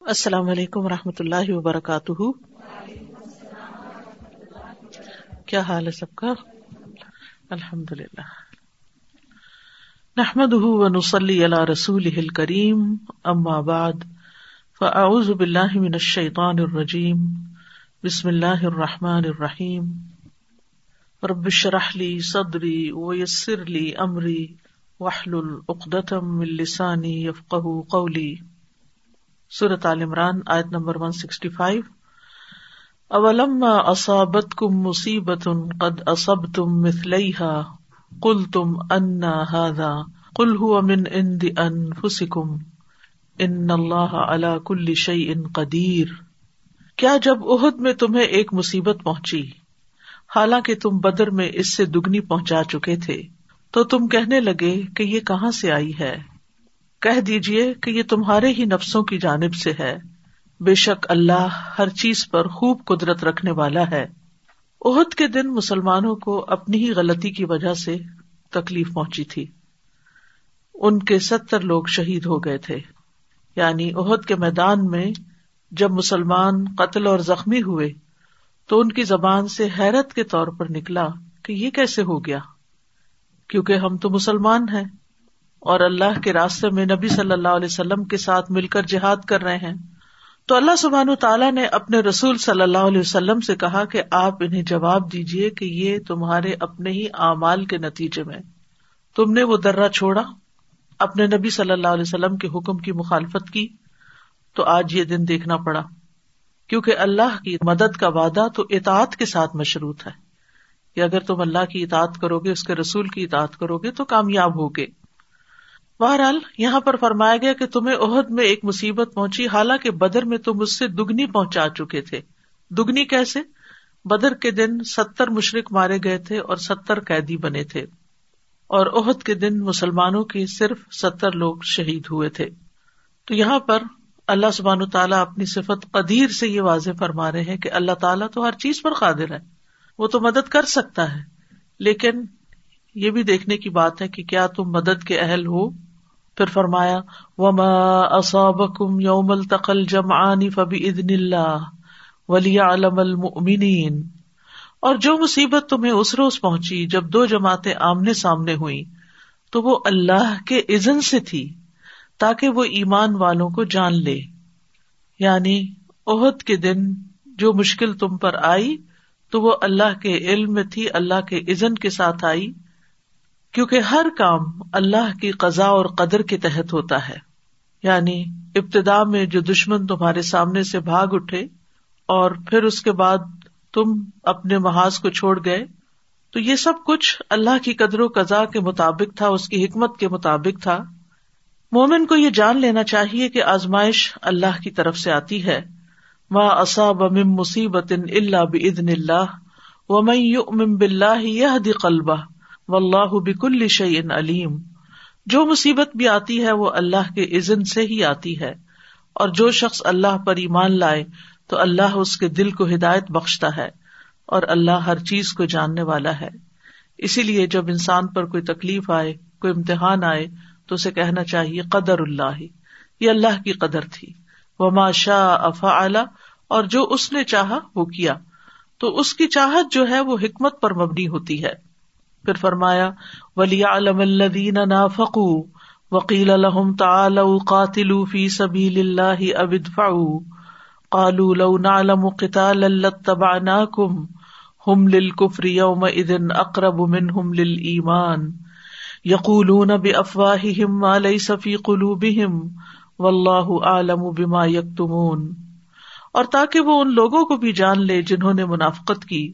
السلام علیکم و رحمۃ اللہ وبرکاتہ۔ کیا حال ہے سب کا؟ الحمد للہ نحمد ونسلی علی رسول کریم اما بعد، فاعوذ باللہ من الشیطان الرجیم، بسم اللہ الرحمٰن الرحیم۔ ربش رحلی صدری ویسر لی امری وحل العقدم السانی یفقہ قولی۔ صورت عمران، آیت نمبر ون سکسٹی فائیو اولم اصابت کم مصیبت قد اصب تم مثلیہ کل تم انا ہادا کل ہو من اند انفسکم، ان اللہ علا کل شعی ان قدیر۔ کیا جب عہد میں تمہیں ایک مصیبت پہنچی، حالانکہ تم بدر میں اس سے دگنی پہنچا چکے تھے، تو تم کہنے لگے کہ یہ کہاں سے آئی ہے؟ کہہ دیجیے کہ یہ تمہارے ہی نفسوں کی جانب سے ہے۔ بے شک اللہ ہر چیز پر خوب قدرت رکھنے والا ہے۔ عہد کے دن مسلمانوں کو اپنی ہی غلطی کی وجہ سے تکلیف پہنچی تھی۔ ان کے ستر لوگ شہید ہو گئے تھے۔ یعنی عہد کے میدان میں جب مسلمان قتل اور زخمی ہوئے تو ان کی زبان سے حیرت کے طور پر نکلا کہ یہ کیسے ہو گیا؟ کیونکہ ہم تو مسلمان ہیں۔ اور اللہ کے راستے میں نبی صلی اللہ علیہ وسلم کے ساتھ مل کر جہاد کر رہے ہیں۔ تو اللہ سبحان تعالیٰ نے اپنے رسول صلی اللہ علیہ وسلم سے کہا کہ آپ انہیں جواب دیجیے کہ یہ تمہارے اپنے ہی اعمال کے نتیجے میں۔ تم نے وہ درا چھوڑا، اپنے نبی صلی اللہ علیہ وسلم کے حکم کی مخالفت کی، تو آج یہ دن دیکھنا پڑا۔ کیونکہ اللہ کی مدد کا وعدہ تو اطاعت کے ساتھ مشروط ہے۔ کہ اگر تم اللہ کی اطاعت کرو گے، اس کے رسول کی اطاعت کرو گے، تو کامیاب ہوگے۔ بہرحال یہاں پر فرمایا گیا کہ تمہیں عہد میں ایک مصیبت پہنچی، حالانکہ بدر میں تم اس سے دگنی پہنچا چکے تھے۔ دگنی کیسے؟ بدر کے دن ستر مشرق مارے گئے تھے اور ستر قیدی بنے تھے۔ اور عہد کے دن مسلمانوں کے صرف ستر لوگ شہید ہوئے تھے۔ تو یہاں پر اللہ سبحان تعالیٰ اپنی صفت قدیر سے یہ واضح فرما رہے ہیں کہ اللہ تعالیٰ تو ہر چیز پر قادر ہے۔ وہ تو مدد کر سکتا ہے، لیکن یہ بھی دیکھنے کی بات ہے کہ کیا تم مدد کے اہل ہو؟ پھر فرمایا، وما اصابکم یوم التقل جمعان فبإذن اللہ ولی علم المؤمنین اور جو مصیبت تمہیں اس روز پہنچی جب دو جماعتیں آمنے سامنے ہوئی تو وہ اللہ کے عزن سے تھی تاکہ وہ ایمان والوں کو جان لے۔ یعنی عہد کے دن جو مشکل تم پر آئی، تو وہ اللہ کے علم میں تھی، اللہ کے عزن کے ساتھ آئی۔ کیونکہ ہر کام اللہ کی قزا اور قدر کے تحت ہوتا ہے۔ یعنی ابتدا میں جو دشمن تمہارے سامنے سے بھاگ اٹھے اور پھر اس کے بعد تم اپنے محاذ کو چھوڑ گئے، تو یہ سب کچھ اللہ کی قدر و قزا کے مطابق تھا، اس کی حکمت کے مطابق تھا۔ مومن کو یہ جان لینا چاہیے کہ آزمائش اللہ کی طرف سے آتی ہے۔ ماں اصاب مصیبت اللہ بدن اللہ و میں بلّہ یہ قلبہ۔ و اللہ بک الشعین علیم۔ جو مصیبت بھی آتی ہے، وہ اللہ کے عزن سے ہی آتی ہے۔ اور جو شخص اللہ پر ایمان لائے، تو اللہ اس کے دل کو ہدایت بخشتا ہے۔ اور اللہ ہر چیز کو جاننے والا ہے۔ اسی لیے جب انسان پر کوئی تکلیف آئے، کوئی امتحان آئے، تو اسے کہنا چاہیے، قدر اللہ۔ یہ اللہ کی قدر تھی۔ وہ ماشا افا اعلی اور جو اس نے چاہا، وہ کیا۔ تو اس کی چاہت جو ہے، وہ حکمت پر مبنی ہوتی ہے۔ پھر فرمایا ولی علم الدین نافق وکیل الحم تال قاتل فی سبیل اللہ ابدفا قالو لو نعلم قتال لاتبعناكم، هم للكفر يومئذ اقرب منهم للايمان يقولون بافواههم ما ليس في قلوبهم، والله اعلم بما يكتمون. اور تاکہ وہ ان لوگوں کو بھی جان لے جنہوں نے منافقت کی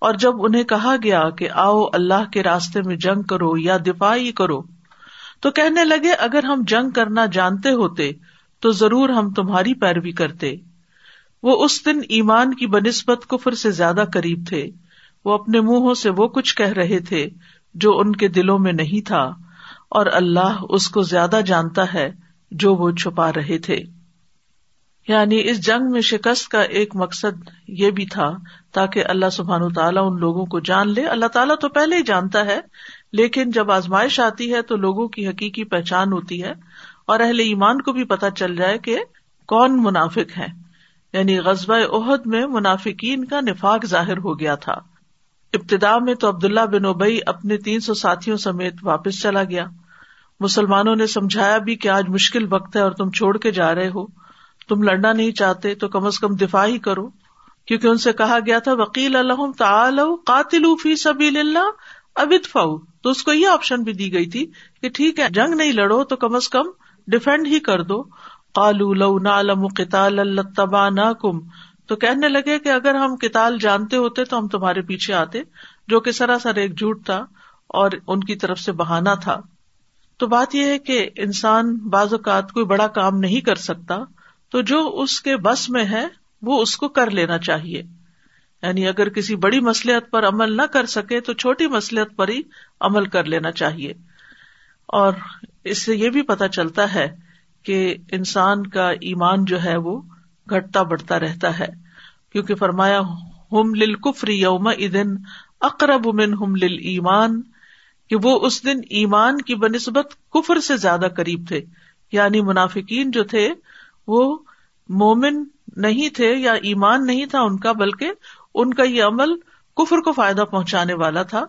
اور جب انہیں کہا گیا کہ آؤ اللہ کے راستے میں جنگ کرو یا دفاع ہی کرو، تو کہنے لگے، اگر ہم جنگ کرنا جانتے ہوتے تو ضرور ہم تمہاری پیروی کرتے۔ وہ اس دن ایمان کی بنسبت کفر سے زیادہ قریب تھے۔ وہ اپنے منہوں سے وہ کچھ کہہ رہے تھے جو ان کے دلوں میں نہیں تھا، اور اللہ اس کو زیادہ جانتا ہے جو وہ چھپا رہے تھے۔ یعنی اس جنگ میں شکست کا ایک مقصد یہ بھی تھا تاکہ اللہ سبحان تعالیٰ ان لوگوں کو جان لے۔ اللہ تعالیٰ تو پہلے ہی جانتا ہے، لیکن جب آزمائش آتی ہے تو لوگوں کی حقیقی پہچان ہوتی ہے اور اہل ایمان کو بھی پتہ چل جائے کہ کون منافق ہے۔ یعنی غزبۂ عہد میں منافقین کا نفاق ظاہر ہو گیا تھا۔ ابتدا میں تو عبداللہ بن اوبئی اپنے تین سو ساتھیوں سمیت واپس چلا گیا۔ مسلمانوں نے سمجھایا بھی کہ آج مشکل وقت ہے اور تم چھوڑ کے جا رہے ہو۔ تم لڑنا نہیں چاہتے تو کم از کم دفاع ہی کرو۔ کیونکہ ان سے کہا گیا تھا وکیل الحم قاتل فی سبیل اللہ ابت فاؤ تو اس کو یہ آپشن بھی دی گئی تھی کہ ٹھیک ہے، جنگ نہیں لڑو تو کم از کم ڈیفینڈ ہی کر دو۔ قالو لو نالم قتال اللہ نہ کم تو کہنے لگے کہ اگر ہم کتال جانتے ہوتے تو ہم تمہارے پیچھے آتے، جو کہ سراسر ایک جھوٹ تھا اور ان کی طرف سے بہانا تھا۔ تو بات یہ ہے کہ انسان بعض اوقات کوئی بڑا کام نہیں کر سکتا، تو جو اس کے بس میں ہے وہ اس کو کر لینا چاہیے۔ یعنی اگر کسی بڑی مسلحت پر عمل نہ کر سکے تو چھوٹی مسلحت پر ہی عمل کر لینا چاہیے۔ اور اس سے یہ بھی پتا چلتا ہے کہ انسان کا ایمان جو ہے وہ گھٹتا بڑھتا رہتا ہے۔ کیونکہ فرمایا، ہم لل کفری یوم ادن اقرب من ہم لل ایمان کہ وہ اس دن ایمان کی بنسبت کفر سے زیادہ قریب تھے۔ یعنی منافقین جو تھے، وہ مومن نہیں تھے یا ایمان نہیں تھا ان کا، بلکہ ان کا یہ عمل کفر کو فائدہ پہنچانے والا تھا۔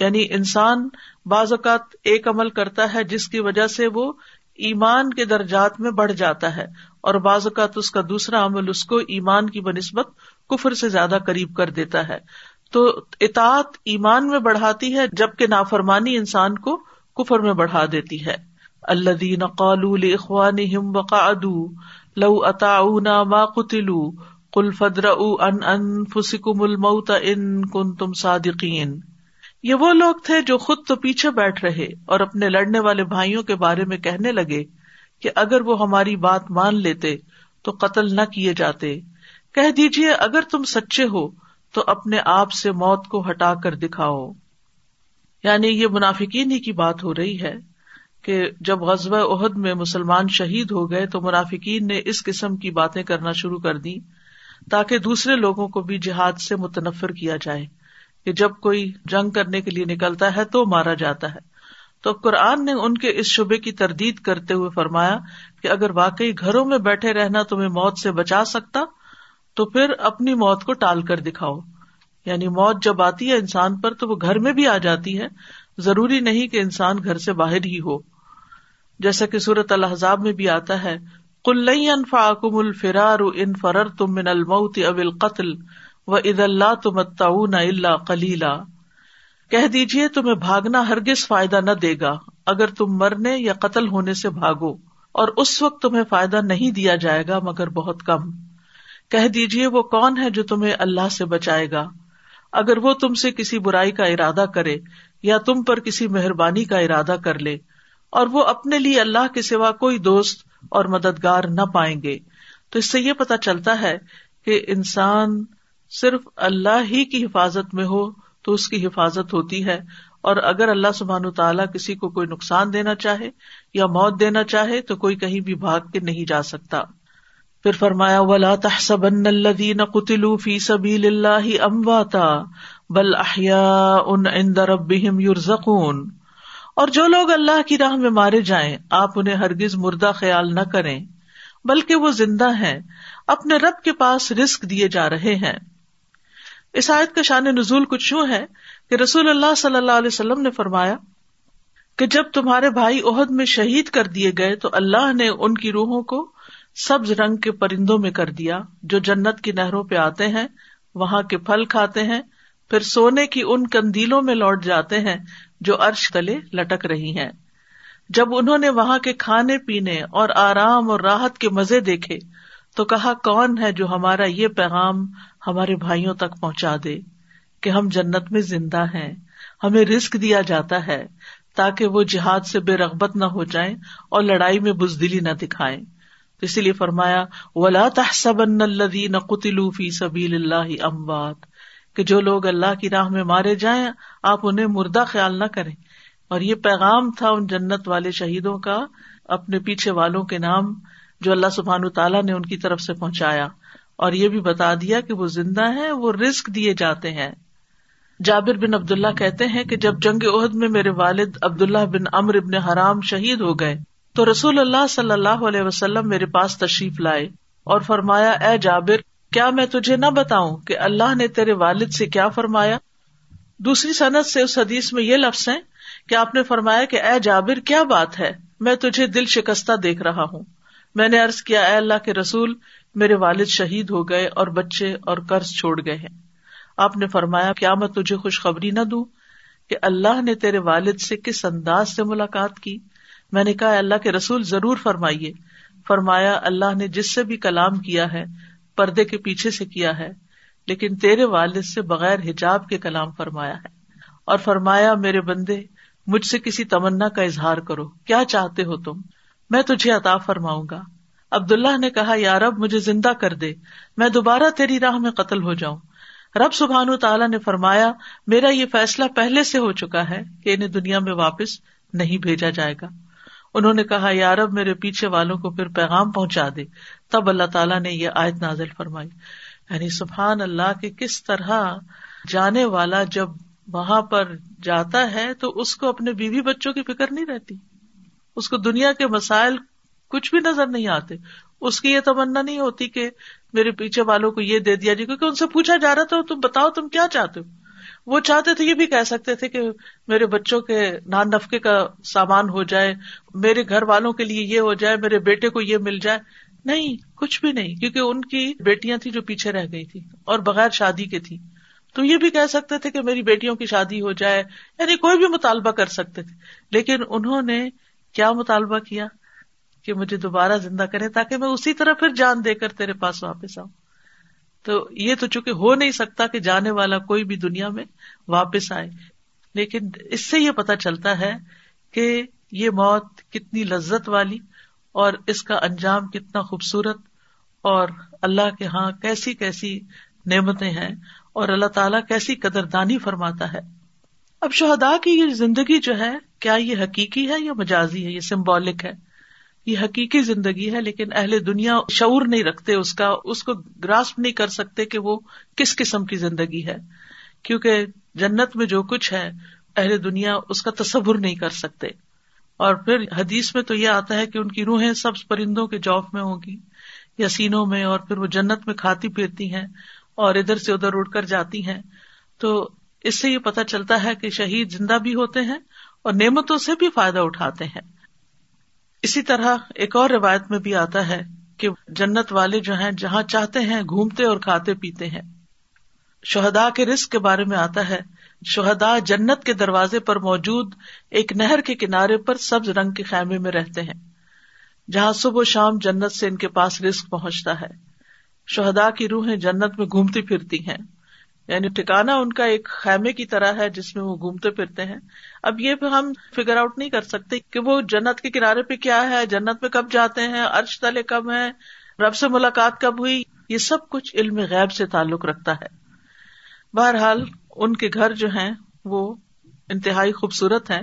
یعنی انسان بعض اوقات ایک عمل کرتا ہے جس کی وجہ سے وہ ایمان کے درجات میں بڑھ جاتا ہے، اور بعض اوقات اس کا دوسرا عمل اس کو ایمان کی بنسبت کفر سے زیادہ قریب کر دیتا ہے۔ تو اطاعت ایمان میں بڑھاتی ہے، جبکہ نافرمانی انسان کو کفر میں بڑھا دیتی ہے۔ اللہ دین قالو اخوان لو اتا ما قتلو کل فدر ان فسکم الموت ان کن تم صادقین۔ یہ وہ لوگ تھے جو خود تو پیچھے بیٹھ رہے اور اپنے لڑنے والے بھائیوں کے بارے میں کہنے لگے کہ اگر وہ ہماری بات مان لیتے تو قتل نہ کیے جاتے۔ کہہ دیجیے اگر تم سچے ہو تو اپنے آپ سے موت کو ہٹا کر دکھاؤ۔ یعنی یہ منافقین ہی کی بات ہو رہی ہے۔ کہ جب غزب عہد میں مسلمان شہید ہو گئے تو منافقین نے اس قسم کی باتیں کرنا شروع کر دی تاکہ دوسرے لوگوں کو بھی جہاد سے متنفر کیا جائے کہ جب کوئی جنگ کرنے کے لیے نکلتا ہے تو مارا جاتا ہے۔ تو قرآن نے ان کے اس شبے کی تردید کرتے ہوئے فرمایا کہ اگر واقعی گھروں میں بیٹھے رہنا تمہیں موت سے بچا سکتا، تو پھر اپنی موت کو ٹال کر دکھاؤ۔ یعنی موت جب آتی ہے انسان پر تو وہ گھر میں بھی آ جاتی ہے۔ ضروری نہیں کہ انسان گھر سے باہر ہی ہو۔ جیسا کہ صورت الحضاب میں بھی آتا ہے کل انفا الفرار ان فرر تم من الموت اب قتل و عد اللہ تم اللہ کلیلہ کہہ دیجیے تمہیں بھاگنا ہرگز فائدہ نہ دے گا، اگر تم مرنے یا قتل ہونے سے بھاگو، اور اس وقت تمہیں فائدہ نہیں دیا جائے گا مگر بہت کم۔ کہہ دیجیے وہ کون ہے جو تمہیں اللہ سے بچائے گا؟ اگر وہ تم سے کسی برائی کا ارادہ کرے یا تم پر کسی مہربانی کا ارادہ کر لے اور وہ اپنے لیے اللہ کے سوا کوئی دوست اور مددگار نہ پائیں گے۔ تو اس سے یہ پتا چلتا ہے کہ انسان صرف اللہ ہی کی حفاظت میں ہو تو اس کی حفاظت ہوتی ہے۔ اور اگر اللہ سبحان تعالیٰ کسی کو کوئی نقصان دینا چاہے یا موت دینا چاہے تو کوئی کہیں بھی بھاگ کے نہیں جا سکتا۔ پھر فرمایا، ولا تحسبن الذين قتلوا في سبيل الله امواتا بل احياء عند ربهم يرزقون۔ اور جو لوگ اللہ کی راہ میں مارے جائیں، آپ انہیں ہرگز مردہ خیال نہ کریں، بلکہ وہ زندہ ہیں، اپنے رب کے پاس رسک دیے جا رہے ہیں۔ اس آیت کا شان نزول کچھ یوں ہے کہ رسول اللہ صلی اللہ علیہ وسلم نے فرمایا کہ جب تمہارے بھائی عہد میں شہید کر دیے گئے تو اللہ نے ان کی روحوں کو سبز رنگ کے پرندوں میں کر دیا، جو جنت کی نہروں پہ آتے ہیں، وہاں کے پھل کھاتے ہیں پھر سونے کی ان کندیلوں میں لوٹ جاتے ہیں جو ارش تلے لٹک رہی ہیں۔ جب انہوں نے وہاں کے کھانے پینے اور آرام اور راحت کے مزے دیکھے، تو کہا، کون ہے جو ہمارا یہ پیغام ہمارے بھائیوں تک پہنچا دے کہ ہم جنت میں زندہ ہیں؟ ہمیں رسک دیا جاتا ہے تاکہ وہ جہاد سے بے رغبت نہ ہو جائیں اور لڑائی میں بزدلی نہ دکھائیں۔ تو اسی لیے فرمایا، ولا تحسب نہ قطلو سبیل اللہ اموات کہ جو لوگ اللہ کی راہ میں مارے جائیں، آپ انہیں مردہ خیال نہ کریں۔ اور یہ پیغام تھا ان جنت والے شہیدوں کا، اپنے پیچھے والوں کے نام جو اللہ سبحان تعالیٰ نے ان کی طرف سے پہنچایا۔ اور یہ بھی بتا دیا کہ وہ زندہ ہے وہ رسک دیے جاتے ہیں۔ جابر بن عبد اللہ کہتے ہیں کہ جب جنگ عہد میں میرے والد عبد اللہ بن امر ابن حرام شہید ہو گئے، تو رسول اللہ صلی اللہ علیہ وسلم میرے پاس تشریف لائے اور فرمایا، اے جابر کیا میں تجھے نہ بتاؤں کہ اللہ نے تیرے والد سے کیا فرمایا؟ دوسری صنعت سے اس حدیث میں یہ لفظ ہے کہ آپ نے فرمایا کہ اے جابر، کیا بات ہے؟ میں تجھے دل شکستہ دیکھ رہا ہوں۔ میں نے ارض کیا، اے اللہ کے رسول، میرے والد شہید ہو گئے اور بچے اور قرض چھوڑ گئے ہیں۔ آپ نے فرمایا، کیا میں تجھے خوشخبری نہ دوں کہ اللہ نے تیرے والد سے کس انداز سے ملاقات کی؟ میں نے کہا اللہ کے رسول، ضرور فرمائیے۔ فرمایا، اللہ نے جس سے بھی کلام کیا ہے پردے کے پیچھے سے کیا ہے، لیکن تیرے والد سے بغیر حجاب کے کلام فرمایا ہے۔ اور فرمایا، میرے بندے، مجھ سے کسی تمنا کا اظہار کرو۔ کیا چاہتے ہو تم؟ میں تجھے عطا فرماؤں گا۔ عبد اللہ نے کہا، یا رب، مجھے زندہ کر دے۔ میں دوبارہ تیری راہ میں قتل ہو جاؤں۔ رب سبحان تعالیٰ نے فرمایا، میرا یہ فیصلہ پہلے سے ہو چکا ہے کہ انہیں دنیا میں واپس نہیں بھیجا جائے گا۔ انہوں نے کہا یارب میرے پیچھے والوں کو پھر پیغام پہنچا دے۔ تب اللہ تعالیٰ نے یہ آیت نازل فرمائی۔ یعنی سبحان اللہ کے کس طرح جانے والا جب وہاں پر جاتا ہے تو اس کو اپنے بیوی بچوں کی فکر نہیں رہتی۔ اس کو دنیا کے مسائل کچھ بھی نظر نہیں آتے۔ اس کی یہ تمنا نہیں ہوتی کہ میرے پیچھے والوں کو یہ دے دیا جائے کیونکہ ان سے پوچھا جا رہا تھا، تم بتاؤ تم کیا چاہتے ہو؟ وہ چاہتے تھے، یہ بھی کہہ سکتے تھے کہ میرے بچوں کے نان نفقے کا سامان ہو جائے، میرے گھر والوں کے لیے یہ ہو جائے، میرے بیٹے کو یہ مل جائے۔ نہیں، کچھ بھی نہیں، کیونکہ ان کی بیٹیاں تھیں جو پیچھے رہ گئی تھی اور بغیر شادی کے تھی تو یہ بھی کہہ سکتے تھے کہ میری بیٹیوں کی شادی ہو جائے یعنی کوئی بھی مطالبہ کر سکتے تھے۔ لیکن انہوں نے کیا مطالبہ کیا؟ کہ مجھے دوبارہ زندہ کرے تاکہ میں اسی طرح پھر جان دے کر تیرے پاس واپس آؤں۔ تو یہ تو چونکہ ہو نہیں سکتا کہ جانے والا کوئی بھی دنیا میں واپس آئے۔ لیکن اس سے یہ پتا چلتا ہے کہ یہ موت کتنی لذت والی اور اس کا انجام کتنا خوبصورت اور اللہ کے ہاں کیسی کیسی نعمتیں ہیں اور اللہ تعالیٰ کیسی قدر دانی فرماتا ہے۔ اب شہدا کی یہ زندگی جو ہے، کیا یہ حقیقی ہے یا مجازی ہے؟ یہ سمبولک ہے۔ یہ حقیقی زندگی ہے، لیکن اہل دنیا شعور نہیں رکھتے اس کا، اس کو گراسپ نہیں کر سکتے کہ وہ کس قسم کی زندگی ہے۔ کیونکہ جنت میں جو کچھ ہے، اہل دنیا اس کا تصور نہیں کر سکتے۔ اور پھر حدیث میں تو یہ آتا ہے کہ ان کی روحیں سب پرندوں کے جوف میں ہوگی یا سینوں میں، اور پھر وہ جنت میں کھاتی پھرتی ہیں اور ادھر سے ادھر اڑ کر جاتی ہیں۔ تو اس سے یہ پتا چلتا ہے کہ شہید زندہ بھی ہوتے ہیں اور نعمتوں سے بھی فائدہ اٹھاتے ہیں۔ اسی طرح ایک اور روایت میں بھی آتا ہے کہ جنت والے جو ہیں، جہاں چاہتے ہیں، گھومتے اور کھاتے پیتے ہیں۔ شہدا کے رسک کے بارے میں آتا ہے شہدا جنت کے دروازے پر موجود ایک نہر کے کنارے پر سبز رنگ کے خیمے میں رہتے ہیں، جہاں صبح و شام جنت سے ان کے پاس رسک پہنچتا ہے۔ شہدا کی روحیں جنت میں گھومتی پھرتی ہیں۔ یعنی ٹھکانا ان کا ایک خیمے کی طرح ہے جس میں وہ گھومتے پھرتے ہیں۔ اب یہ ہم فگر آؤٹ نہیں کر سکتے کہ وہ جنت کے کنارے پہ کیا ہے، جنت میں کب جاتے ہیں ارش تلے کب ہے رب سے ملاقات کب ہوئی؟ یہ سب کچھ علم غیب سے تعلق رکھتا ہے۔ بہرحال ان کے گھر جو ہیں وہ انتہائی خوبصورت ہیں۔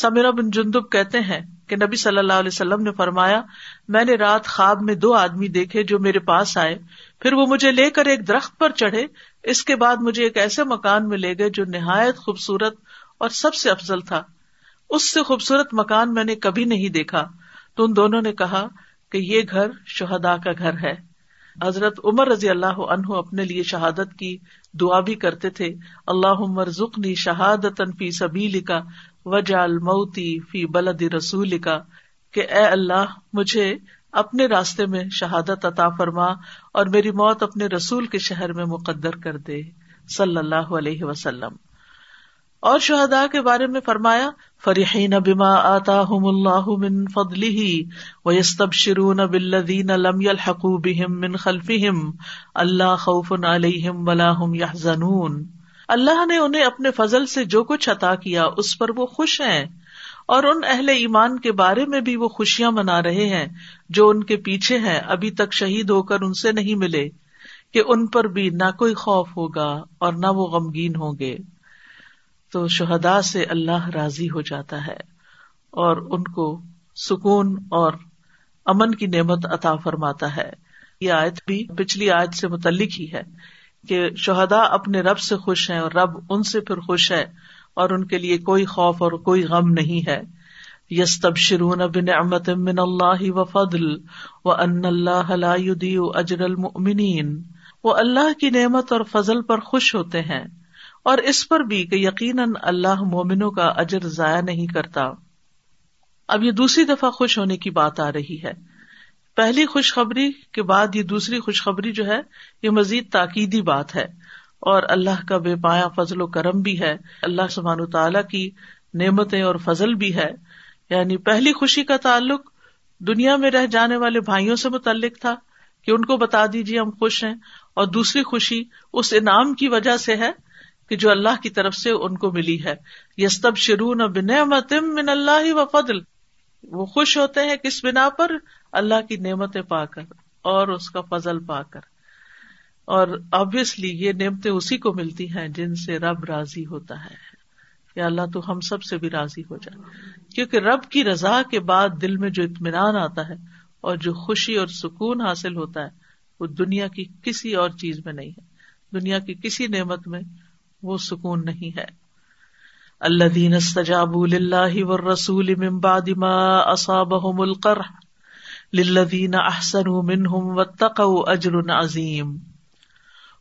سمیرا بن جندب کہتے ہیں کہ نبی صلی اللہ علیہ وسلم نے فرمایا، میں نے رات خواب میں دو آدمی دیکھے جو میرے پاس آئے۔ پھر وہ مجھے لے کر ایک درخت پر چڑھے۔ اس کے بعد مجھے ایک ایسے مکان میں لے گئے جو نہایت خوبصورت اور سب سے افضل تھا۔ اس سے خوبصورت مکان میں نے کبھی نہیں دیکھا۔ تو ان دونوں نے کہا کہ یہ گھر شہدا کا گھر ہے۔ حضرت عمر رضی اللہ عنہ اپنے لیے شہادت کی۔ دعا بھی کرتے تھے اللہ عمر شہادت فی سبیل کا وجال موتی فی بلد رسول کا کہ اے اللہ، مجھے اپنے راستے میں شہادت عطا فرما اور میری موت اپنے رسول کے شہر میں مقدر کر دے، صلی اللہ علیہ وسلم۔ اور شہدا کے بارے میں فرمایا فرحین بما آتا اللہ من فضلی و شرون بلدین لم يلحقوا بهم من خلفهم اللہ خوف علیہم ولا هم يحزنون۔ اللہ نے انہیں اپنے فضل سے جو کچھ عطا کیا، اس پر وہ خوش ہیں۔ اور ان اہل ایمان کے بارے میں بھی وہ خوشیاں منا رہے ہیں۔ جو ان کے پیچھے ہیں، ابھی تک شہید ہو کر ان سے نہیں ملے کہ ان پر بھی نہ کوئی خوف ہوگا اور نہ وہ غمگین ہوں گے۔ تو شہدا سے اللہ راضی ہو جاتا ہے اور ان کو سکون اور امن کی نعمت عطا فرماتا ہے۔ یہ آیت بھی پچھلی آیت سے متعلق ہی ہے کہ شہدا اپنے رب سے خوش ہیں اور رب ان سے پھر خوش ہے اور ان کے لیے کوئی خوف اور کوئی غم نہیں ہے۔ یس تب شرون بن امت من اللہ و فضل و ان اللہ اجر المؤمنین۔ وہ اللہ کی نعمت اور فضل پر خوش ہوتے ہیں۔ اور اس پر بھی کہ یقیناً اللہ مومنوں کا اجر ضائع نہیں کرتا۔ اب یہ دوسری دفعہ خوش ہونے کی بات آ رہی ہے۔ پہلی خوشخبری کے بعد یہ دوسری خوشخبری جو ہے، یہ مزید تاکیدی بات ہے۔ اور اللہ کا بے پایا فضل و کرم بھی ہے۔ اللہ سبحان تعالیٰ کی نعمتیں اور فضل بھی ہے۔ یعنی پہلی خوشی کا تعلق دنیا میں رہ جانے والے بھائیوں سے متعلق تھا کہ ان کو بتا دیجیے ہم خوش ہیں۔ اور دوسری خوشی اس انعام کی وجہ سے ہے کہ جو اللہ کی طرف سے ان کو ملی ہے۔ یس تب شرون من اللہ و فضل۔ وہ خوش ہوتے ہیں کس بنا پر؟ اللہ کی نعمتیں پا کر اور اس کا فضل پا کر۔ اور آبیسلی یہ نعمتیں اسی کو ملتی ہیں جن سے رب راضی ہوتا ہے۔ یا اللہ تو ہم سب سے بھی راضی ہو جائے۔ کیونکہ رب کی رضا کے بعد دل میں جو اطمینان آتا ہے اور جو خوشی اور سکون حاصل ہوتا ہے، وہ دنیا کی کسی اور چیز میں نہیں ہے۔ دنیا کی کسی نعمت میں وہ سکون نہیں ہے۔ اللہ دین استجاب اللہ و رسول ممباد اصابهم للذین احسنوا منهم واتقوا اجر عظیم۔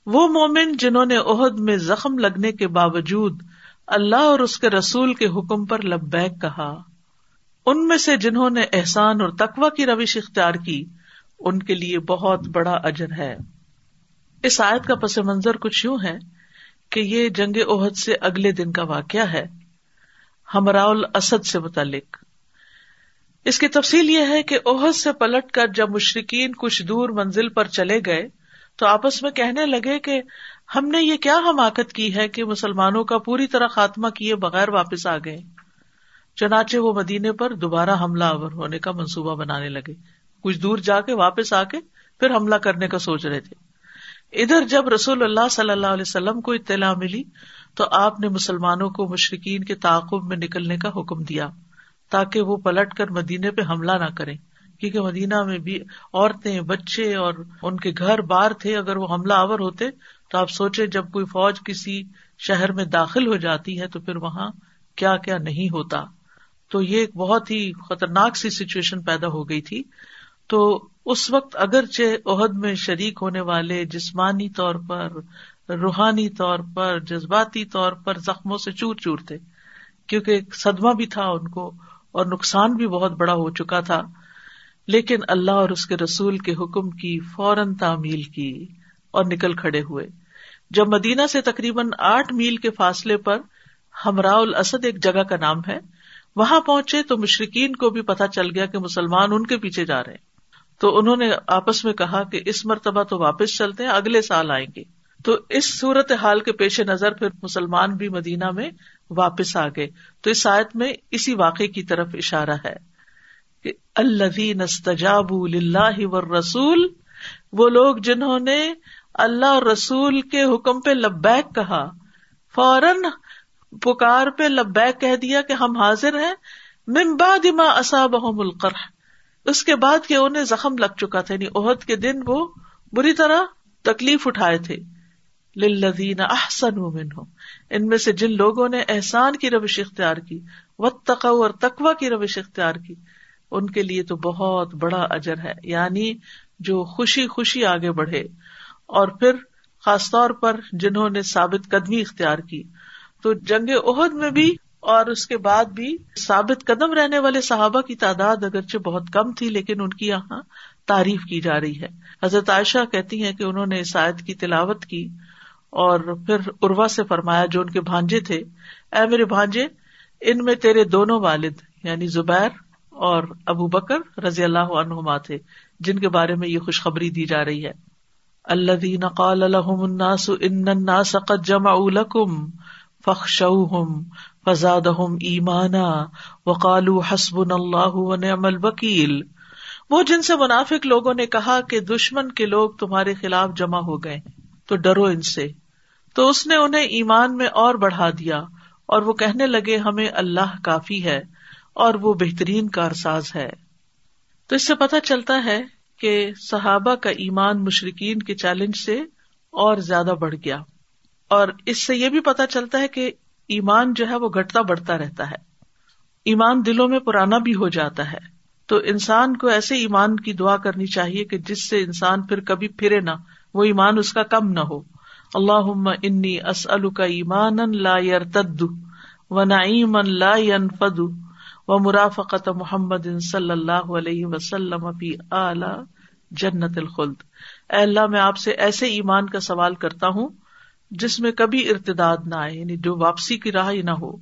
وہ مومن جنہوں نے عہد میں زخم لگنے کے باوجود اللہ اور اس کے رسول کے حکم پر لبیک کہا۔ ان میں سے جنہوں نے احسان اور تقوا کی روش اختیار کی، ان کے لیے بہت بڑا اجر ہے۔ اس آیت کا پس منظر کچھ یوں ہے۔ کہ یہ جنگ عہد سے اگلے دن کا واقعہ ہے ہمرا اسد سے متعلق۔ اس کی تفصیل یہ ہے کہ عہد سے پلٹ کر جب مشرقین کچھ دور منزل پر چلے گئے، تو آپس میں کہنے لگے کہ ہم نے یہ کیا حماقت کی ہے کہ مسلمانوں کا پوری طرح خاتمہ کیے بغیر واپس آ گئے۔ چنانچہ وہ مدینے پر دوبارہ حملہ آور ہونے کا منصوبہ بنانے لگے۔ کچھ دور جا کے واپس آ کے پھر حملہ کرنے کا سوچ رہے تھے۔ ادھر جب رسول اللہ صلی اللہ علیہ وسلم کو اطلاع ملی تو آپ نے مسلمانوں کو مشرقین کے تعاقب میں نکلنے کا حکم دیا تاکہ وہ پلٹ کر مدینے پہ حملہ نہ کرے کیونکہ مدینہ میں بھی عورتیں، بچے اور ان کے گھر بار تھے، اگر وہ حملہ آور ہوتے تو آپ سوچے جب کوئی فوج کسی شہر میں داخل ہو جاتی ہے تو پھر وہاں کیا کیا نہیں ہوتا۔ تو یہ ایک بہت ہی خطرناک سی سچویشن پیدا ہو گئی تھی۔ تو اس وقت اگرچہ عہد میں شریک ہونے والے جسمانی طور پر، روحانی طور پر، جذباتی طور پر زخموں سے چور چور تھے، کیونکہ ایک صدمہ بھی تھا ان کو اور نقصان بھی بہت بڑا ہو چکا تھا۔ لیکن اللہ اور اس کے رسول کے حکم کی فوراً تعمیل کی اور نکل کھڑے ہوئے۔ جب مدینہ سے تقریباً آٹھ میل کے فاصلے پر ہمراہ الاسد ایک جگہ کا نام ہے، وہاں پہنچے تو مشرقین کو بھی پتا چل گیا کہ مسلمان ان کے پیچھے جا رہے ہیں۔ تو انہوں نے آپس میں کہا کہ اس مرتبہ تو واپس چلتے ہیں، اگلے سال آئیں گے۔ تو اس صورت حال کے پیش نظر پھر مسلمان بھی مدینہ میں واپس آ گئے۔ تو اس آیت میں اسی واقعے کی طرف اشارہ ہے کہ اللہ اللہ و رسول وہ لوگ جنہوں نے اللہ اور رسول کے حکم پہ لبیک کہا، فوراً پکار پہ لبیک کہہ دیا کہ ہم حاضر ہیں ممباد ما اصابهم القرح۔ اس کے بعد کہ انہیں زخم لگ چکا تھا یعنی عہد کے دن وہ بری طرح تکلیف اٹھائے تھے۔ للذین احسنوا منہم، ان میں سے جن لوگوں نے احسان کی روش اختیار کی، واتقوا اور تقوی کی روش اختیار کی، ان کے لیے تو بہت بڑا اجر ہے یعنی جو خوشی خوشی آگے بڑھے۔ اور پھر خاص طور پر جنہوں نے ثابت قدمی اختیار کی، تو جنگ عہد میں بھی اور اس کے بعد بھی ثابت قدم رہنے والے صحابہ کی تعداد اگرچہ بہت کم تھی، لیکن ان کی یہاں تعریف کی جا رہی ہے۔ حضرت عائشہ کہتی ہیں کہ انہوں نے آیت کی تلاوت کی اور پھر اروا سے فرمایا، جو ان کے بھانجے تھے، اے میرے بھانجے، ان میں تیرے دونوں والد یعنی زبیر اور ابو بکر رضی اللہ عنہما تھے، جن کے بارے میں یہ خوشخبری دی جا رہی ہے۔ اللہ دین قال الناس ان الناس قد جمعوا لكم فخشوهم فزادهم ایمانا وقالوا حسبنا اللہ ونعم الوکیل۔ وہ جن سے منافق لوگوں نے کہا کہ دشمن کے لوگ تمہارے خلاف جمع ہو گئے، تو ڈرو ان سے۔ تو اس نے انہیں ایمان میں اور بڑھا دیا، اور وہ کہنے لگے، ہمیں اللہ کافی ہے اور وہ بہترین کارساز ہے۔ تو اس سے پتا چلتا ہے کہ صحابہ کا ایمان مشرقین کے چیلنج سے اور زیادہ بڑھ گیا۔ اور اس سے یہ بھی پتا چلتا ہے کہ ایمان جو ہے وہ گھٹتا بڑھتا رہتا ہے۔ ایمان دلوں میں پرانا بھی ہو جاتا ہے۔ تو انسان کو ایسے ایمان کی دعا کرنی چاہیے کہ جس سے انسان پھر کبھی پھرے نہ، وہ ایمان اس کا کم نہ ہو۔ اللہ انی اسل کا ایمان لا تد و نعیم لا فد و مرافقت محمد صلی اللہ علیہ وسلم اعلی جنت الخلد۔ اے اللہ، میں آپ سے ایسے ایمان کا سوال کرتا ہوں جس میں کبھی ارتداد نہ آئے یعنی جو واپسی کی راہ نہ ہو۔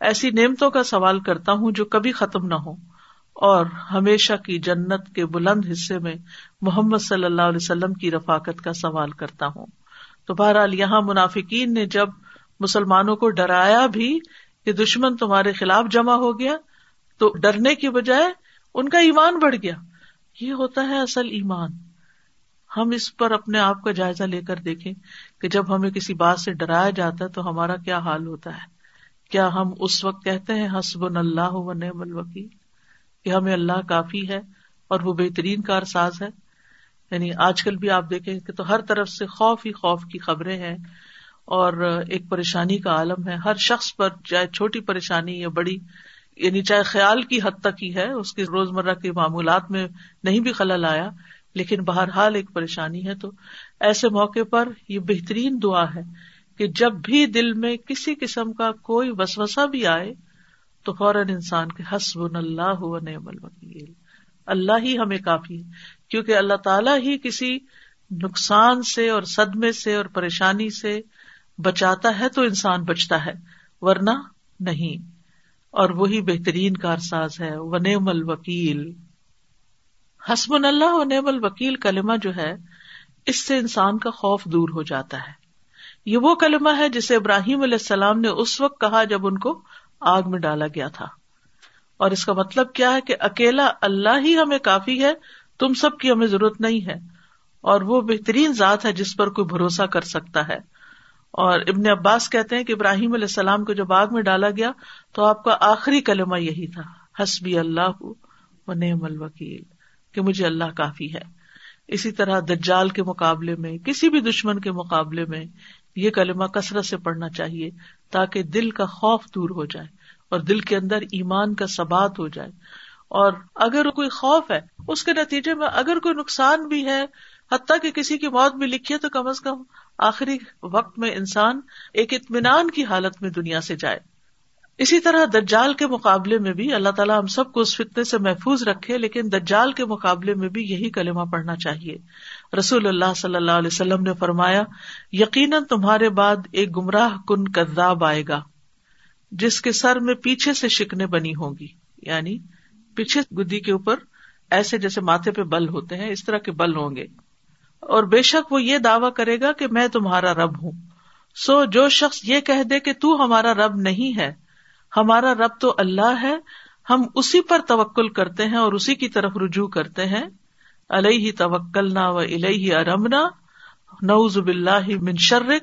ایسی نعمتوں کا سوال کرتا ہوں جو کبھی ختم نہ ہو اور ہمیشہ کی جنت کے بلند حصے میں محمد صلی اللہ علیہ وسلم کی رفاقت کا سوال کرتا ہوں۔ تو بہرحال یہاں منافقین نے جب مسلمانوں کو ڈرایا بھی کہ دشمن تمہارے خلاف جمع ہو گیا، تو ڈرنے کی بجائے ان کا ایمان بڑھ گیا۔ یہ ہوتا ہے اصل ایمان۔ ہم اس پر اپنے آپ کا جائزہ لے کر دیکھیں۔ کہ جب ہمیں کسی بات سے ڈرایا جاتا ہے تو ہمارا کیا حال ہوتا ہے؟ کیا ہم اس وقت کہتے ہیں حسب اللہ و نعم الوکیل کہ ہمیں اللہ کافی ہے اور وہ بہترین کار ساز ہے؟ یعنی آج کل بھی آپ دیکھیں کہ تو ہر طرف سے خوف ہی خوف کی خبریں ہیں اور ایک پریشانی کا عالم ہے۔ ہر شخص پر چاہے چھوٹی پریشانی یا بڑی یعنی چاہے خیال کی حد تک ہی ہے، اس کی روزمرہ کے معمولات میں نہیں بھی خلل آیا لیکن بہرحال ایک پریشانی ہے تو ایسے موقع پر یہ بہترین دعا ہے کہ جب بھی دل میں کسی قسم کا کوئی وسوسا بھی آئے تو فوراً انسان کے حسب اللہ نعم الوکیل۔ اللہ ہی ہمیں کافی ہے، کیونکہ اللہ تعالیٰ ہی کسی نقصان سے اور صدمے سے اور پریشانی سے بچاتا ہے تو انسان بچتا ہے، ورنہ نہیں۔ اور وہی بہترین کارساز ہے، و نعم الوکیل۔ حسب اللہ و نعم الوکیل، کلمہ جو ہے، اس سے انسان کا خوف دور ہو جاتا ہے۔ یہ وہ کلمہ ہے جسے ابراہیم علیہ السلام نے اس وقت کہا جب ان کو آگ میں ڈالا گیا تھا۔ اور اس کا مطلب کیا ہے کہ اکیلا اللہ ہی ہمیں کافی ہے، تم سب کی ہمیں ضرورت نہیں ہے۔ اور وہ بہترین ذات ہے جس پر کوئی بھروسہ کر سکتا ہے۔ اور ابن عباس کہتے ہیں کہ ابراہیم علیہ السلام کو جب آگ میں ڈالا گیا تو آپ کا آخری کلمہ یہی تھا، حسبی اللہ و نعم الوکیل۔ کہ مجھے اللہ کافی ہے۔ اسی طرح دجال کے مقابلے میں، کسی بھی دشمن کے مقابلے میں یہ کلمہ کثرت سے پڑھنا چاہیے تاکہ دل کا خوف دور ہو جائے اور دل کے اندر ایمان کا ثبات ہو جائے۔ اور اگر کوئی خوف ہے، اس کے نتیجے میں اگر کوئی نقصان بھی ہے، حتیٰ کہ کسی کی موت بھی لکھی ہے تو کم از کم آخری وقت میں انسان ایک اطمینان کی حالت میں دنیا سے جائے۔ اسی طرح دجال کے مقابلے میں بھی اللہ تعالیٰ ہم سب کو اس فتنے سے محفوظ رکھے، لیکن دجال کے مقابلے میں بھی یہی کلمہ پڑھنا چاہیے۔ رسول اللہ صلی اللہ علیہ وسلم نے فرمایا، یقیناً تمہارے بعد ایک گمراہ کن کذاب آئے گا، جس کے سر میں پیچھے سے شکنے بنی ہوں گی۔ یعنی پیچھے گدی کے اوپر ایسے جیسے ماتھے پہ بل ہوتے ہیں، اس طرح کے بل ہوں گے۔ اور بے شک وہ یہ دعوی کرے گا کہ میں تمہارا رب ہوں۔ سو جو شخص یہ کہہ دے کہ تو ہمارا رب نہیں ہے ہمارا رب تو اللہ ہے، ہم اسی پر توکل کرتے ہیں اور اسی کی طرف رجوع کرتے ہیں۔ علیہ توکل نہ و الہ ارمنا۔ نعوذ باللہ من شرک۔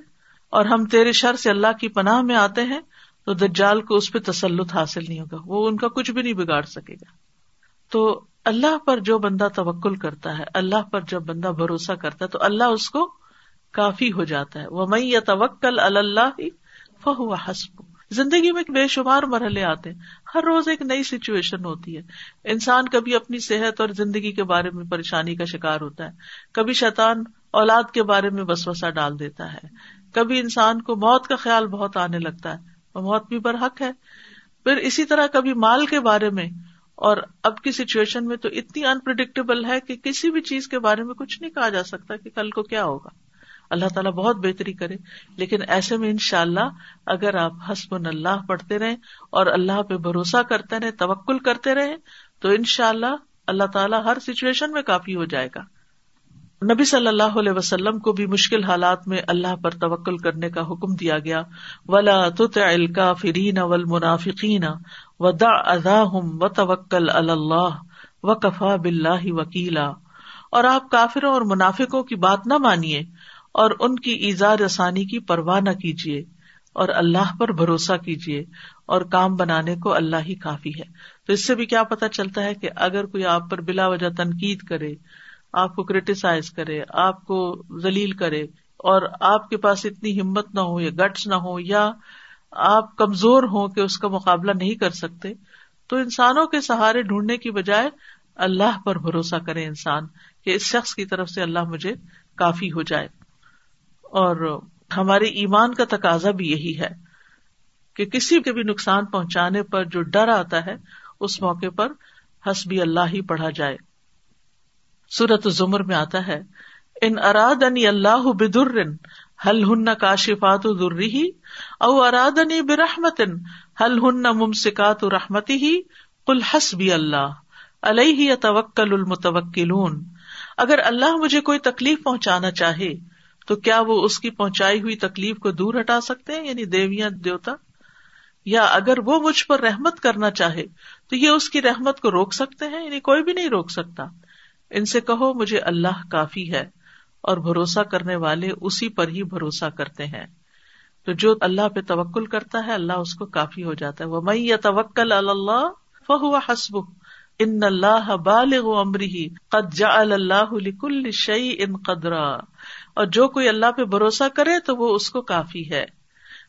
اور ہم تیرے شر سے اللہ کی پناہ میں آتے ہیں، تو دجال کو اس پہ تسلط حاصل نہیں ہوگا۔ وہ ان کا کچھ بھی نہیں بگاڑ سکے گا۔ تو اللہ پر جو بندہ توکل کرتا ہے، اللہ پر جب بندہ بھروسہ کرتا ہے، تو اللہ اس کو کافی ہو جاتا ہے۔ وہ میں یا توکل اللہ فہو حسب زندگی میں بے شمار مرحلے آتے ہیں۔ ہر روز ایک نئی سچویشن ہوتی ہے۔ انسان کبھی اپنی صحت اور زندگی کے بارے میں پریشانی کا شکار ہوتا ہے۔ کبھی شیطان اولاد کے بارے میں وسوسہ ڈال دیتا ہے۔ کبھی انسان کو موت کا خیال بہت آنے لگتا ہے۔ اور موت بھی برحق ہے۔ پھر اسی طرح کبھی مال کے بارے میں۔ اور اب کی سچویشن میں تو اتنی انپرڈکٹیبل ہے کہ کسی بھی چیز کے بارے میں کچھ نہیں کہا جا سکتا کہ کل کو کیا ہوگا۔ اللہ تعالیٰ بہت بہتری کرے۔ لیکن ایسے میں ان شاء اللہ اگر آپ حسب اللہ پڑھتے رہے اور اللہ پہ بھروسہ کرتے رہے توکل کرتے رہے تو ان شاء اللہ اللہ تعالیٰ ہر سچویشن میں کافی ہو جائے گا۔ نبی صلی اللہ علیہ وسلم کو بھی مشکل حالات میں اللہ پر توکل کرنے کا حکم دیا گیا۔ ولا تلکا فرین ول منافقین و دا ادا و توکل اللہ و کفا بلّہ وکیلا اور آپ کافروں اور منافقوں کی بات نہ مانیے۔ اور ان کی ایزا رسانی کی پرواہ نہ کیجیے اور اللہ پر بھروسہ کیجیے اور کام بنانے کو اللہ ہی کافی ہے۔ تو اس سے بھی کیا پتا چلتا ہے کہ اگر کوئی آپ پر بلا وجہ تنقید کرے، آپ کو کریٹیسائز کرے، آپ کو ذلیل کرے اور آپ کے پاس اتنی ہمت نہ ہو یا گٹس نہ ہو یا آپ کمزور ہوں کہ اس کا مقابلہ نہیں کر سکتے، تو انسانوں کے سہارے ڈھونڈنے کی بجائے اللہ پر بھروسہ کرے انسان کہ اس شخص کی طرف سے اللہ مجھے کافی ہو جائے۔ اور ہمارے ایمان کا تقاضا بھی یہی ہے کہ کسی کے بھی نقصان پہنچانے پر جو ڈر آتا ہے، اس موقع پر حسبی اللہ ہی پڑھا جائے۔ سورت زمر میں آتا ہے، ان اراد انی اللہ بدر حل ہن کاشفات درری او اراد انی برحمت حل ہن ممسکات رحمتی ہی کل حسبی اللہ، علیہ توکل المتوکلون۔ اگر اللہ مجھے کوئی تکلیف پہنچانا چاہے تو کیا وہ اس کی پہنچائی ہوئی تکلیف کو دور ہٹا سکتے ہیں؟ یعنی دیویاں، دیوتا؟ یا اگر وہ مجھ پر رحمت کرنا چاہے تو یہ اس کی رحمت کو روک سکتے ہیں؟ یعنی کوئی بھی نہیں روک سکتا۔ ان سے کہو، مجھے اللہ کافی ہے اور بھروسہ کرنے والے اسی پر ہی بھروسہ کرتے ہیں۔ تو جو اللہ پہ توکل کرتا ہے، اللہ اس کو کافی ہو جاتا ہے۔ وہ میں یا توکل اللہ فہو حسب ان اللہ بالغ امری قد جعل اللہ لکل شعی ان قدرا۔ اور جو کوئی اللہ پہ بھروسہ کرے تو وہ اس کو کافی ہے۔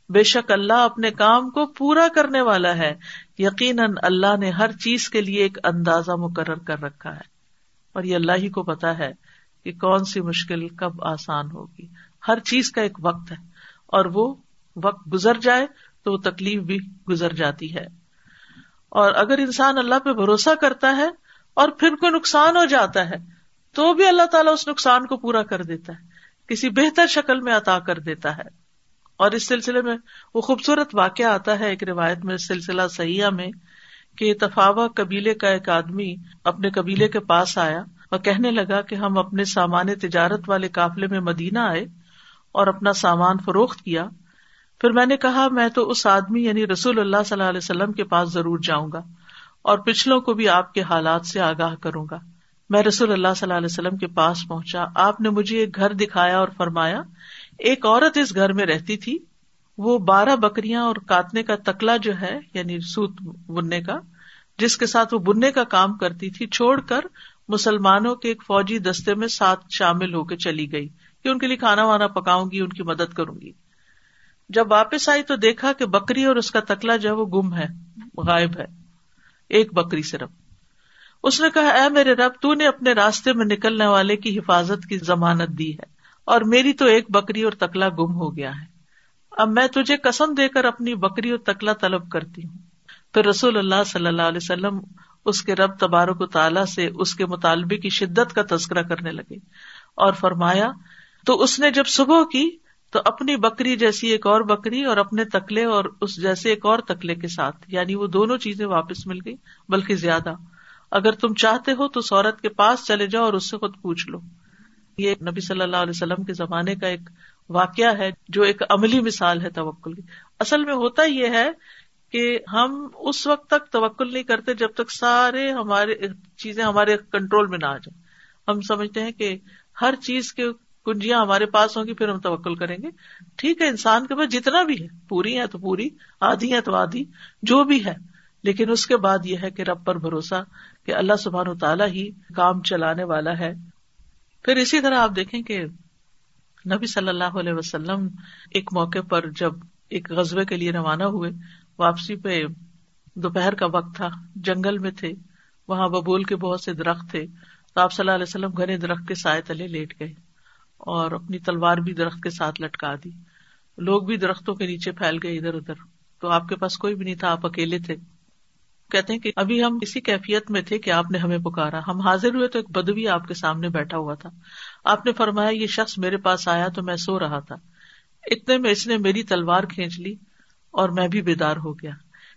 بے شک اللہ اپنے کام کو پورا کرنے والا ہے۔ یقیناً اللہ نے ہر چیز کے لیے ایک اندازہ مقرر کر رکھا ہے۔ اور یہ اللہ ہی کو پتا ہے کہ کون سی مشکل کب آسان ہوگی۔ ہر چیز کا ایک وقت ہے۔ اور وہ وقت گزر جائے تو وہ تکلیف بھی گزر جاتی ہے۔ اور اگر انسان اللہ پہ بھروسہ کرتا ہے اور پھر کوئی نقصان ہو جاتا ہے تو بھی اللہ تعالیٰ اس نقصان کو پورا کر دیتا ہے۔ کسی بہتر شکل میں عطا کر دیتا ہے۔ اور اس سلسلے میں وہ خوبصورت واقعہ آتا ہے ایک روایت میں سلسلہ سیاح میں کہ تفاوا قبیلے کا ایک آدمی اپنے قبیلے کے پاس آیا اور کہنے لگا کہ ہم اپنے سامان تجارت والے قافلے میں مدینہ آئے اور اپنا سامان فروخت کیا۔ پھر میں نے کہا، میں تو اس آدمی یعنی رسول اللہ صلی اللہ علیہ وسلم کے پاس ضرور جاؤں گا اور پچھلوں کو بھی آپ کے حالات سے آگاہ کروں گا۔ میں رسول اللہ صلی اللہ علیہ وسلم کے پاس پہنچا۔ آپ نے مجھے ایک گھر دکھایا اور فرمایا، ایک عورت اس گھر میں رہتی تھی۔ وہ بارہ بکریاں اور کاٹنے کا تکلا جو ہے یعنی سوت بننے کا، جس کے ساتھ وہ بننے کا کام کرتی تھی، چھوڑ کر مسلمانوں کے ایک فوجی دستے میں ساتھ شامل ہو کے چلی گئی کہ ان کے لیے کھانا وانا پکاؤں گی، ان کی مدد کروں گی۔ جب واپس آئی تو دیکھا کہ بکری اور اس کا تکلا جو ہے وہ گم ہے، غائب ہے۔ ایک بکری صرف۔ اس نے کہا، اے میرے رب، تو نے اپنے راستے میں نکلنے والے کی حفاظت کی ضمانت دی ہے اور میری تو ایک بکری اور تکلا گم ہو گیا ہے۔ اب میں تجھے قسم دے کر اپنی بکری اور تکلا طلب کرتی ہوں۔ پھر رسول اللہ صلی اللہ علیہ وسلم اس کے رب تبارک و تعالیٰ سے اس کے مطالبے کی شدت کا تذکرہ کرنے لگے اور فرمایا، تو اس نے جب صبح کی تو اپنی بکری جیسی ایک اور بکری اور اپنے تکلے اور اس جیسے ایک اور تکلے کے ساتھ یعنی وہ دونوں چیزیں واپس مل گئی بلکہ زیادہ اگر تم چاہتے ہو تو سورت کے پاس چلے جاؤ اور اس سے خود پوچھ لو۔ یہ نبی صلی اللہ علیہ وسلم کے زمانے کا ایک واقعہ ہے جو ایک عملی مثال ہے توکل کی۔ اصل میں ہوتا یہ ہے کہ ہم اس وقت تک توکل نہیں کرتے جب تک سارے ہمارے چیزیں ہمارے کنٹرول میں نہ آ جائیں۔ ہم سمجھتے ہیں کہ ہر چیز کے کنجیاں ہمارے پاس ہوں گی، پھر ہم توکل کریں گے۔ ٹھیک ہے، انسان کے پاس جتنا بھی ہے، پوری ہے تو پوری، آدھی ہے تو آدھی، جو بھی ہے۔ لیکن اس کے بعد یہ ہے کہ رب پر بھروسہ کہ اللہ سبحان و تعالیٰ ہی کام چلانے والا ہے۔ پھر اسی طرح آپ دیکھیں کہ نبی صلی اللہ علیہ وسلم ایک موقع پر جب ایک غزبے کے لیے روانہ ہوئے، واپسی پہ دوپہر کا وقت تھا، جنگل میں تھے، وہاں ببول کے بہت سے درخت تھے۔ تو آپ صلی اللہ علیہ وسلم گھنے درخت کے سائے تلے لیٹ گئے اور اپنی تلوار بھی درخت کے ساتھ لٹکا دی۔ لوگ بھی درختوں کے نیچے پھیل گئے ادھر ادھر۔ تو آپ کے پاس کوئی بھی نہیں تھا، آپ اکیلے تھے۔ کہتے ہیں کہ ابھی ہم اسی کیفیت میں تھے کہ آپ نے ہمیں پکارا۔ ہم حاضر ہوئے تو ایک بدوی آپ کے سامنے بیٹھا ہوا تھا۔ آپ نے فرمایا، یہ شخص میرے پاس آیا تو میں سو رہا تھا۔ اتنے میں اس نے میری تلوار کھینچ لی اور میں بھی بیدار ہو گیا۔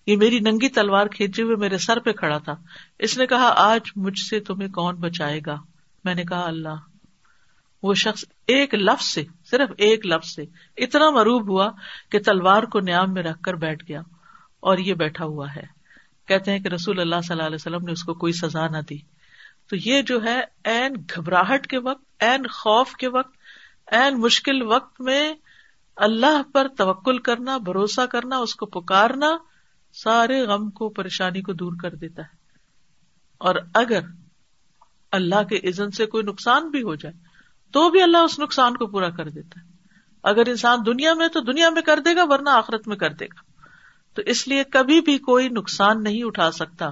یہ میری ننگی تلوار کھینچے ہوئے میرے سر پہ کھڑا تھا۔ اس نے کہا، آج مجھ سے تمہیں کون بچائے گا؟ میں نے کہا، اللہ۔ وہ شخص ایک لفظ سے، صرف ایک لفظ سے اتنا مروب ہوا کہ تلوار کو نیام میں رکھ کر بیٹھ گیا اور یہ بیٹھا ہوا ہے۔ کہتے ہیں کہ رسول اللہ صلی اللہ علیہ وسلم نے اس کو کوئی سزا نہ دی۔ تو یہ جو ہے، این گھبراہٹ کے وقت، این خوف کے وقت، این مشکل وقت میں اللہ پر توکل کرنا، بھروسہ کرنا، اس کو پکارنا سارے غم کو، پریشانی کو دور کر دیتا ہے۔ اور اگر اللہ کے عزن سے کوئی نقصان بھی ہو جائے، تو بھی اللہ اس نقصان کو پورا کر دیتا ہے۔ اگر انسان دنیا میں تو دنیا میں کر دے گا، ورنہ آخرت میں کر دے گا۔ تو اس لیے کبھی بھی کوئی نقصان نہیں اٹھا سکتا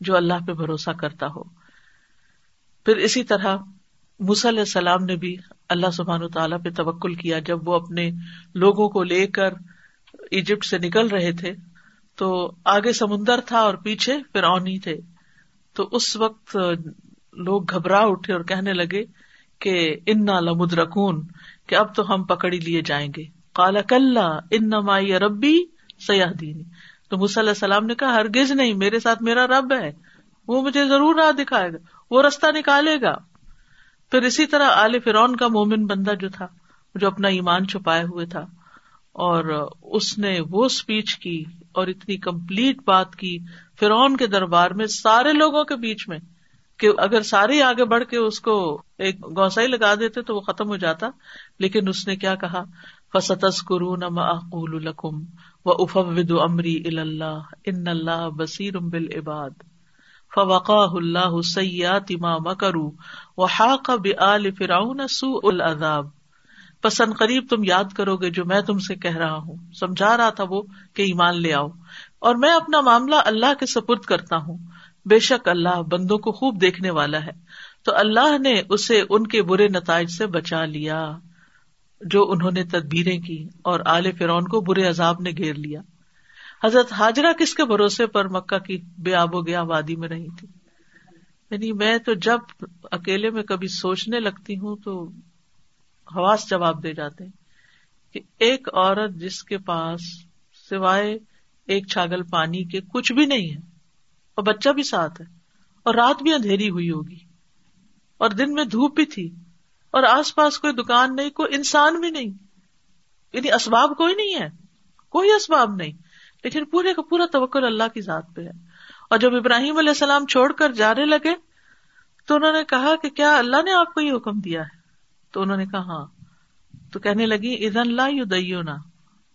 جو اللہ پہ بھروسہ کرتا ہو۔ پھر اسی طرح علیہ السلام نے بھی اللہ سبحان و تعالیٰ پہ توکل کیا۔ جب وہ اپنے لوگوں کو لے کر ایجپٹ سے نکل رہے تھے تو آگے سمندر تھا اور پیچھے پھر ہی تھے۔ تو اس وقت لوگ گھبرا اٹھے اور کہنے لگے کہ ان لمدرکون، کہ اب تو ہم پکڑی لیے جائیں گے۔ کالا کل ان نمائی ربی سیاح دینی۔ تو علیہ السلام نے کہا، ہرگز نہیں، میرے ساتھ میرا رب ہے، وہ مجھے ضرور راہ دکھائے گا، وہ رستہ نکالے گا۔ پھر اسی طرح آل فرون کا مومن بندہ جو تھا، جو اپنا ایمان چھپائے ہوئے تھا، اور اس نے وہ اسپیچ کی اور اتنی کمپلیٹ بات کی فرون کے دربار میں سارے لوگوں کے بیچ میں، کہ اگر سارے آگے بڑھ کے اس کو ایک گوسائی لگا دیتے تو وہ ختم ہو جاتا۔ لیکن اس نے کیا کہا؟ فستس کرون الکم و افود امری اللہ ان اللہ بصیر بل عباد فوقا اللہ سیات ما کرو و حاق بل فراؤن العذاب پسند قریب تم یاد کرو گے جو میں تم سے کہہ رہا ہوں۔ سمجھا رہا تھا وہ کہ ایمان لے آؤ۔ اور میں اپنا معاملہ اللہ کے سپرد کرتا ہوں۔ بے شک اللہ بندوں کو خوب دیکھنے والا ہے۔ تو اللہ نے اسے ان کے برے نتائج سے بچا لیا۔ جو انہوں نے تدبیریں کی اور آل فرون کو برے عذاب نے گھیر لیا۔ حضرت حاجرہ کس کے بھروسے پر مکہ کی بے آب و گیا وادی میں رہی تھی؟ یعنی میں تو جب اکیلے میں کبھی سوچنے لگتی ہوں تو حواس جواب دے جاتے ہیں کہ ایک عورت جس کے پاس سوائے ایک چھاگل پانی کے کچھ بھی نہیں ہے، اور بچہ بھی ساتھ ہے، اور رات بھی اندھیری ہوئی ہوگی، اور دن میں دھوپ بھی تھی اور آس پاس کوئی دکان نہیں، کوئی انسان بھی نہیں۔ یعنی اسباب کوئی نہیں ہے۔ کوئی اسباب نہیں۔ لیکن پورے کا پورا توکل اللہ کی ذات پہ ہے۔ اور جب ابراہیم علیہ السلام چھوڑ کر جانے لگے، تو انہوں نے کہا کہ کیا اللہ نے آپ کو یہ حکم دیا ہے؟ تو انہوں نے کہا ہاں۔ تو کہنے لگی ادن لا یو دئیو نا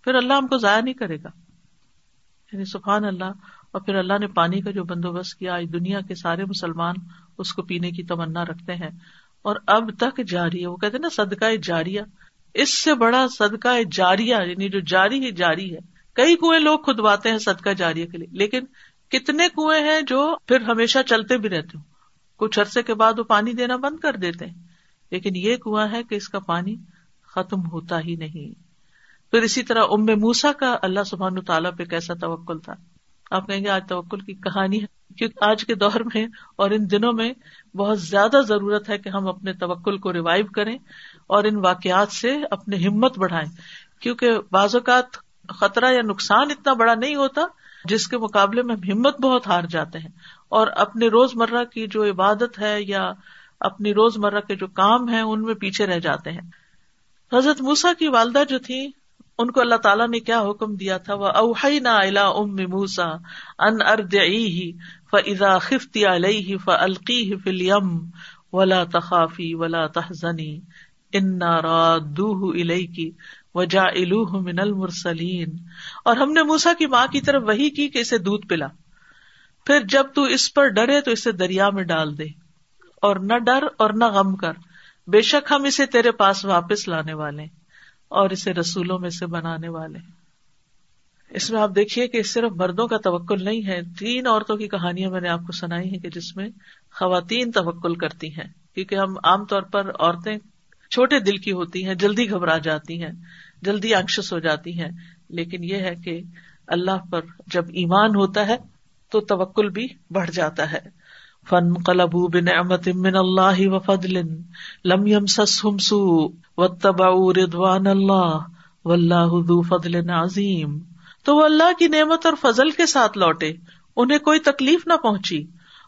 پھر اللہ ہم کو ضائع نہیں کرے گا۔ یعنی سبحان اللہ۔ اور پھر اللہ نے پانی کا جو بندوبست کیا، آج دنیا کے سارے مسلمان اس کو پینے کی تمنا رکھتے ہیں۔ اور اب تک جاری ہے۔ وہ کہتے نا صدقہ جاریا اس سے بڑا صدقہ جاریا یعنی جو جاری ہی جاری ہے۔ کئی کنویں لوگ کھدواتے ہیں صدقہ جاریہ کے لیے، لیکن کتنے کنویں ہیں جو پھر ہمیشہ چلتے بھی رہتے ہوں۔ کچھ عرصے کے بعد وہ پانی دینا بند کر دیتے ہیں۔ لیکن یہ کنواں ہے کہ اس کا پانی ختم ہوتا ہی نہیں۔ پھر اسی طرح ام موسا کا اللہ سبحان تعالیٰ پہ کیسا توکل تھا؟ آپ کہیں گے آج توکل کی کہانی ہے۔ کیونکہ آج کے دور میں اور ان دنوں میں بہت زیادہ ضرورت ہے کہ ہم اپنے توکل کو ریوائو کریں اور ان واقعات سے اپنی ہمت بڑھائیں۔ کیونکہ بعض اوقات خطرہ یا نقصان اتنا بڑا نہیں ہوتا جس کے مقابلے میں ہمت بہت ہار جاتے ہیں۔ اور اپنے روز مرہ کی جو عبادت ہے یا اپنی روز مرہ کے جو کام ہے ان میں پیچھے رہ جاتے ہیں۔ حضرت موسا کی والدہ جو تھی ان کو اللہ تعالیٰ نے کیا حکم دیا تھا؟ وہ اوہی نا الا ام موسا ان ارد فضا خفتی علیہ ف القی فلیم ولا تخافی ولا تحزنی ان رادوہ الیکی وجا الوہ من المرسلین اور ہم نے موسا کی ماں کی طرف وہی کی کہ اسے دودھ پلا۔ پھر جب تو اس پر ڈرے تو اسے دریا میں ڈال دے۔ اور نہ ڈر اور نہ غم کر۔ بے شک ہم اسے تیرے پاس واپس لانے والے۔ ہیں اور اسے رسولوں میں سے بنانے والے اس میں آپ دیکھیے کہ صرف مردوں کا توکل نہیں ہے، تین عورتوں کی کہانیاں میں نے آپ کو سنائی ہیں کہ جس میں خواتین توکل کرتی ہیں۔ کیونکہ ہم عام طور پر عورتیں چھوٹے دل کی ہوتی ہیں، جلدی گھبرا جاتی ہیں، جلدی انکشس ہو جاتی ہیں۔ لیکن یہ ہے کہ اللہ پر جب ایمان ہوتا ہے تو توکل بھی بڑھ جاتا ہے۔ فن قلب بن امت اللہ و فضل لم یم سم سو و تبا ردوان اللہ و اللہ فضل عظیم۔ تو وہ اللہ کی نعمت اور فضل کے ساتھ لوٹے، انہیں کوئی تکلیف نہ پہنچی۔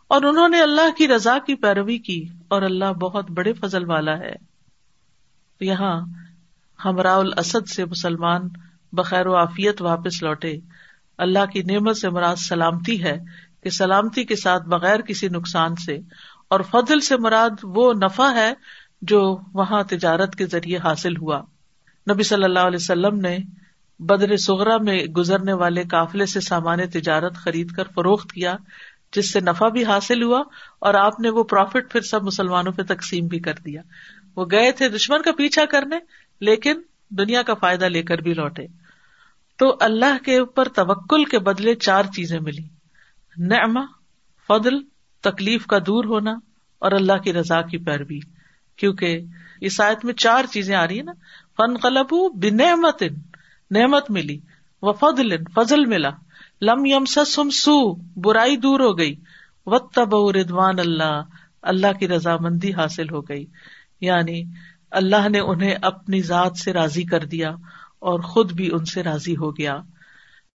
اور انہوں نے اللہ کی رضا کی پیروی کی، اور اللہ بہت بڑے فضل والا ہے۔ یہاں ہمراہ الاسد سے مسلمان بخیر و عافیت واپس لوٹے۔ اللہ کی نعمت سے مراد سلامتی ہے۔ کہ سلامتی کے ساتھ بغیر کسی نقصان سے اور فضل سے مراد وہ نفع ہے جو وہاں تجارت کے ذریعے حاصل ہوا۔ نبی صلی اللہ علیہ وسلم نے بدر سغرا میں گزرنے والے قافلے سے سامان تجارت خرید کر فروخت کیا، جس سے نفع بھی حاصل ہوا اور آپ نے وہ پروفٹ پھر سب مسلمانوں پہ تقسیم بھی کر دیا۔ وہ گئے تھے دشمن کا پیچھا کرنے، لیکن دنیا کا فائدہ لے کر بھی لوٹے۔ تو اللہ کے اوپر توکل کے بدلے چار چیزیں ملی نعمہ، فضل، تکلیف کا دور ہونا اور اللہ کی رضا کی پیروی۔ کیونکہ اس آیت میں چار چیزیں آ رہی ہیں نا۔ فن قلب بنعمت، نعمت ملی و فضل فضل ملا۔ لم یم سم سو برائی دور ہو گئی۔ و تب ردوان اللہ اللہ کی رضامندی حاصل ہو گئی۔ یعنی اللہ نے انہیں اپنی ذات سے راضی کر دیا اور خود بھی ان سے راضی ہو گیا۔